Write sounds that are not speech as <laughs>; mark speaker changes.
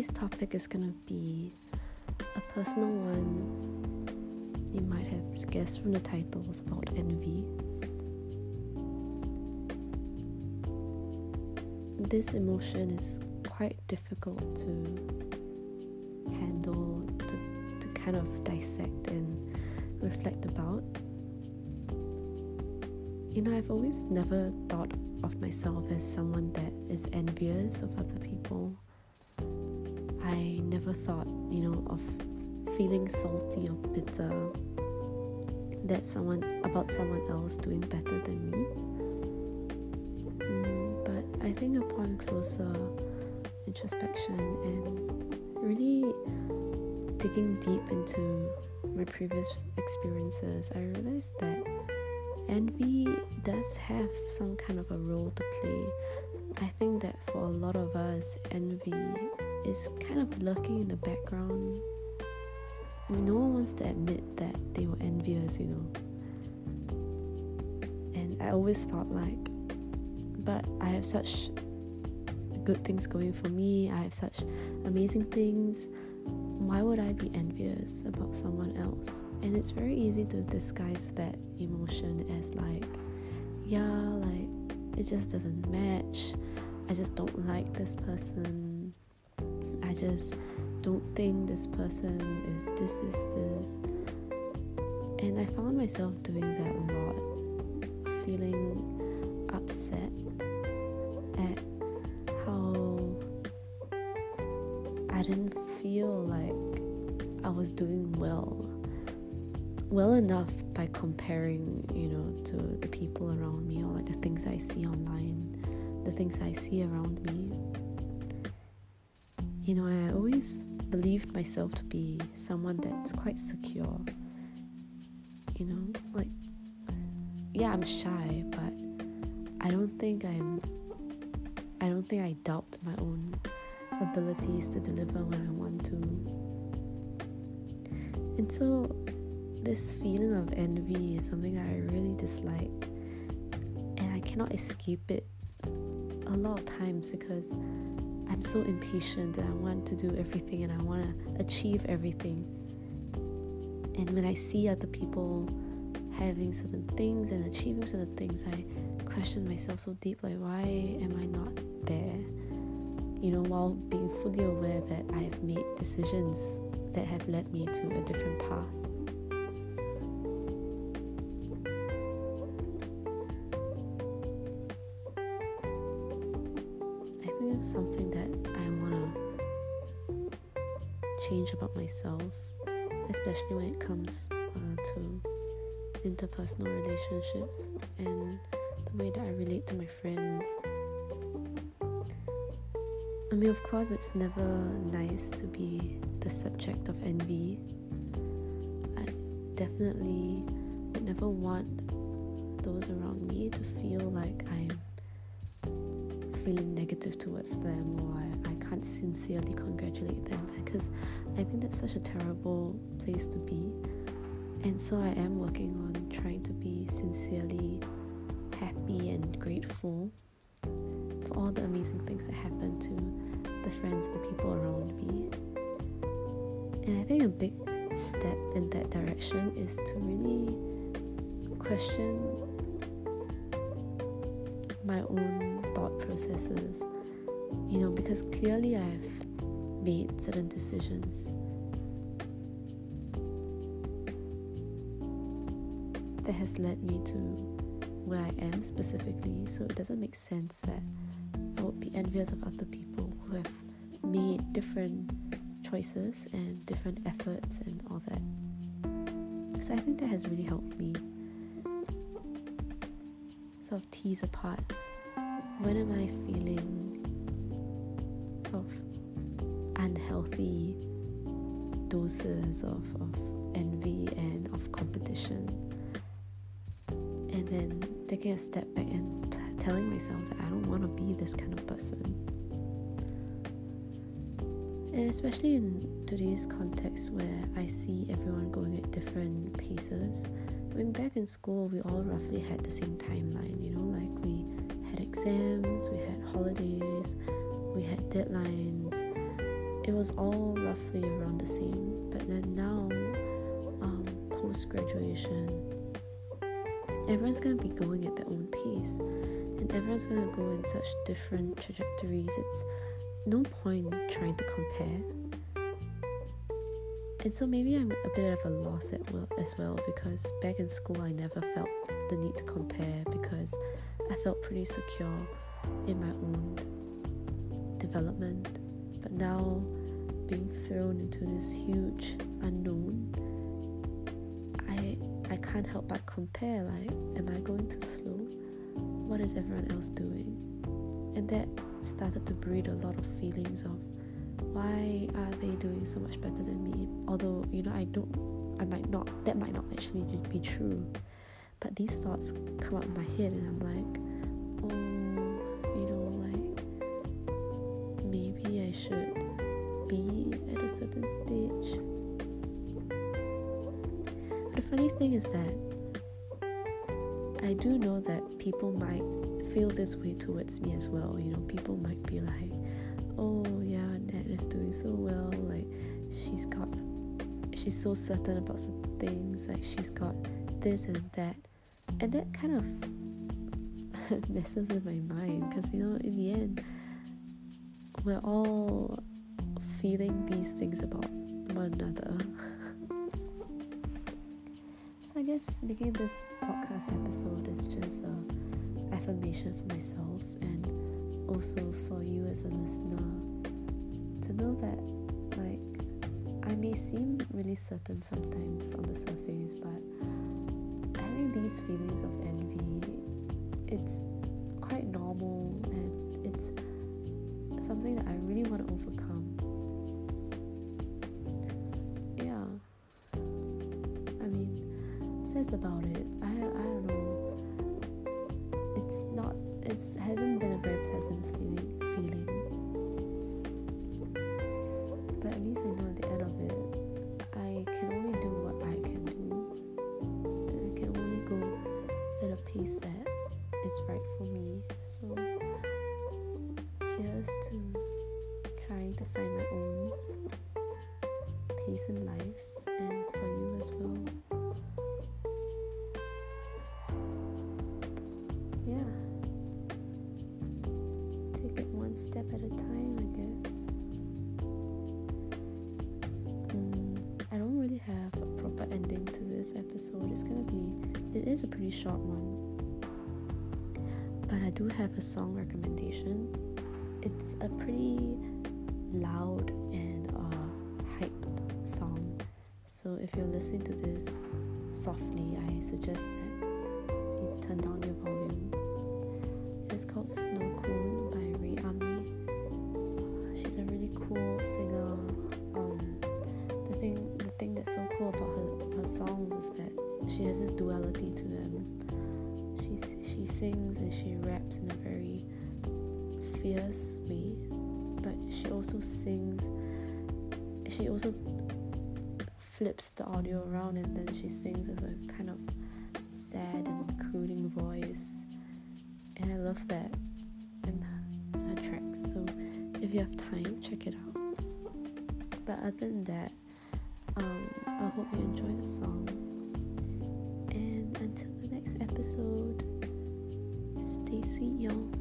Speaker 1: today's topic is going to be a personal one. You might have guessed from the titles about envy. This emotion is quite difficult to handle, to, to kind of dissect and reflect about. You know, I've always never thought of myself as someone that is envious of other people. I never thought, you know, of feeling salty or bitter that someone about someone else doing better than me. Mm, but I think upon closer introspection and really digging deep into my previous experiences, I realized that envy does have some kind of a role to play. I think that for a lot of us, envy is kind of lurking in the background. I mean, no one wants to admit that they were envious, you know. And I always thought, like, but I have such good things going for me, I have such amazing things. Why would I be envious about someone else? And it's very easy to disguise that emotion as, like, yeah, like, it just doesn't match. I just don't like this person. I just don't think this person is this is this. And I found myself doing that a lot, feeling upset at how I didn't feel like I was doing well. Well enough by comparing, you know, to the people around me or like the things I see online, the things I see around me. You know, I always believed myself to be someone that's quite secure. You know, like, yeah, I'm shy, but I don't think I'm, I don't think I doubt my own abilities to deliver when I want to. And so, this feeling of envy is something that I really dislike, and I cannot escape it a lot of times because I'm so impatient and I want to do everything and I want to achieve everything. And when I see other people having certain things and achieving certain things, I question myself so deep like, why am I not there? You know, while being fully aware that I've made decisions that have led me to a different path. Is something that I want to change about myself, especially when it comes uh, to interpersonal relationships and the way that I relate to my friends. I mean, of course, it's never nice to be the subject of envy. I definitely would never want those around me to feel like I'm feeling negative towards them or I, can't sincerely congratulate them because I think that's such a terrible place to be. And so I am working on trying to be sincerely happy and grateful for all the amazing things that happen to the friends and people around me. And I think a big step in that direction is to really question my own thought processes, you know, because clearly I've made certain decisions that has led me to where I am specifically. So it doesn't make sense that I would be envious of other people who have made different choices and different efforts and all that. So I think that has really helped me sort of tease apart when am I feeling sort of unhealthy doses of, of envy and of competition? And then taking a step back and t- telling myself that I don't want to be this kind of person. And especially in today's context where I see everyone going at different paces. I mean, back in school, we all roughly had the same timeline, you know, like we exams, we had holidays, we had deadlines, it was all roughly around the same. But then now, um, post graduation, everyone's gonna be going at their own pace, and everyone's gonna go in such different trajectories. It's no point trying to compare. And so maybe I'm a bit of a loss as well because back in school I never felt the need to compare because I felt pretty secure in my own development. But now being thrown into this huge unknown, I I can't help but compare like am I going too slow? What is everyone else doing? And that started to breed a lot of feelings of why are they doing so much better than me? Although, you know, I don't, I might not, that might not actually be true. But these thoughts come up in my head, and I'm like, oh, you know, like maybe I should be at a certain stage. But the funny thing is that I do know that people might feel this way towards me as well. You know, people might be like, oh yeah, Nat is doing so well. Like she's got, she's so certain about some things. Like she's got this and that, and that kind of <laughs> messes with my mind because you know, in the end, we're all feeling these things about one another. <laughs> so I guess making this podcast episode is just a affirmation for myself and also for you as a listener to know that like I may seem really certain sometimes on the surface but these feelings of envy it's quite normal and it's something that I really want to overcome. Yeah. I mean that's about it. I, I don't know. It's not it hasn't step at a time, I guess. Mm, I don't really have a proper ending to this episode. It's gonna be, it is a pretty short one, but I do have a song recommendation. It's a pretty loud and uh, hyped song. So if you're listening to this softly, I suggest that you turn down your volume It's called Snow Cone cool singer. Um, the thing, the thing that's so cool about her, her songs is that she has this duality to them. She she sings and she raps in a very fierce way, but she also sings. She also flips the audio around and then she sings with a kind of sad and crooning voice and I love that in her, in her tracks. So if you have time, check it out. But other than that, um, I hope you enjoy the song. And until the next episode, stay sweet, y'all.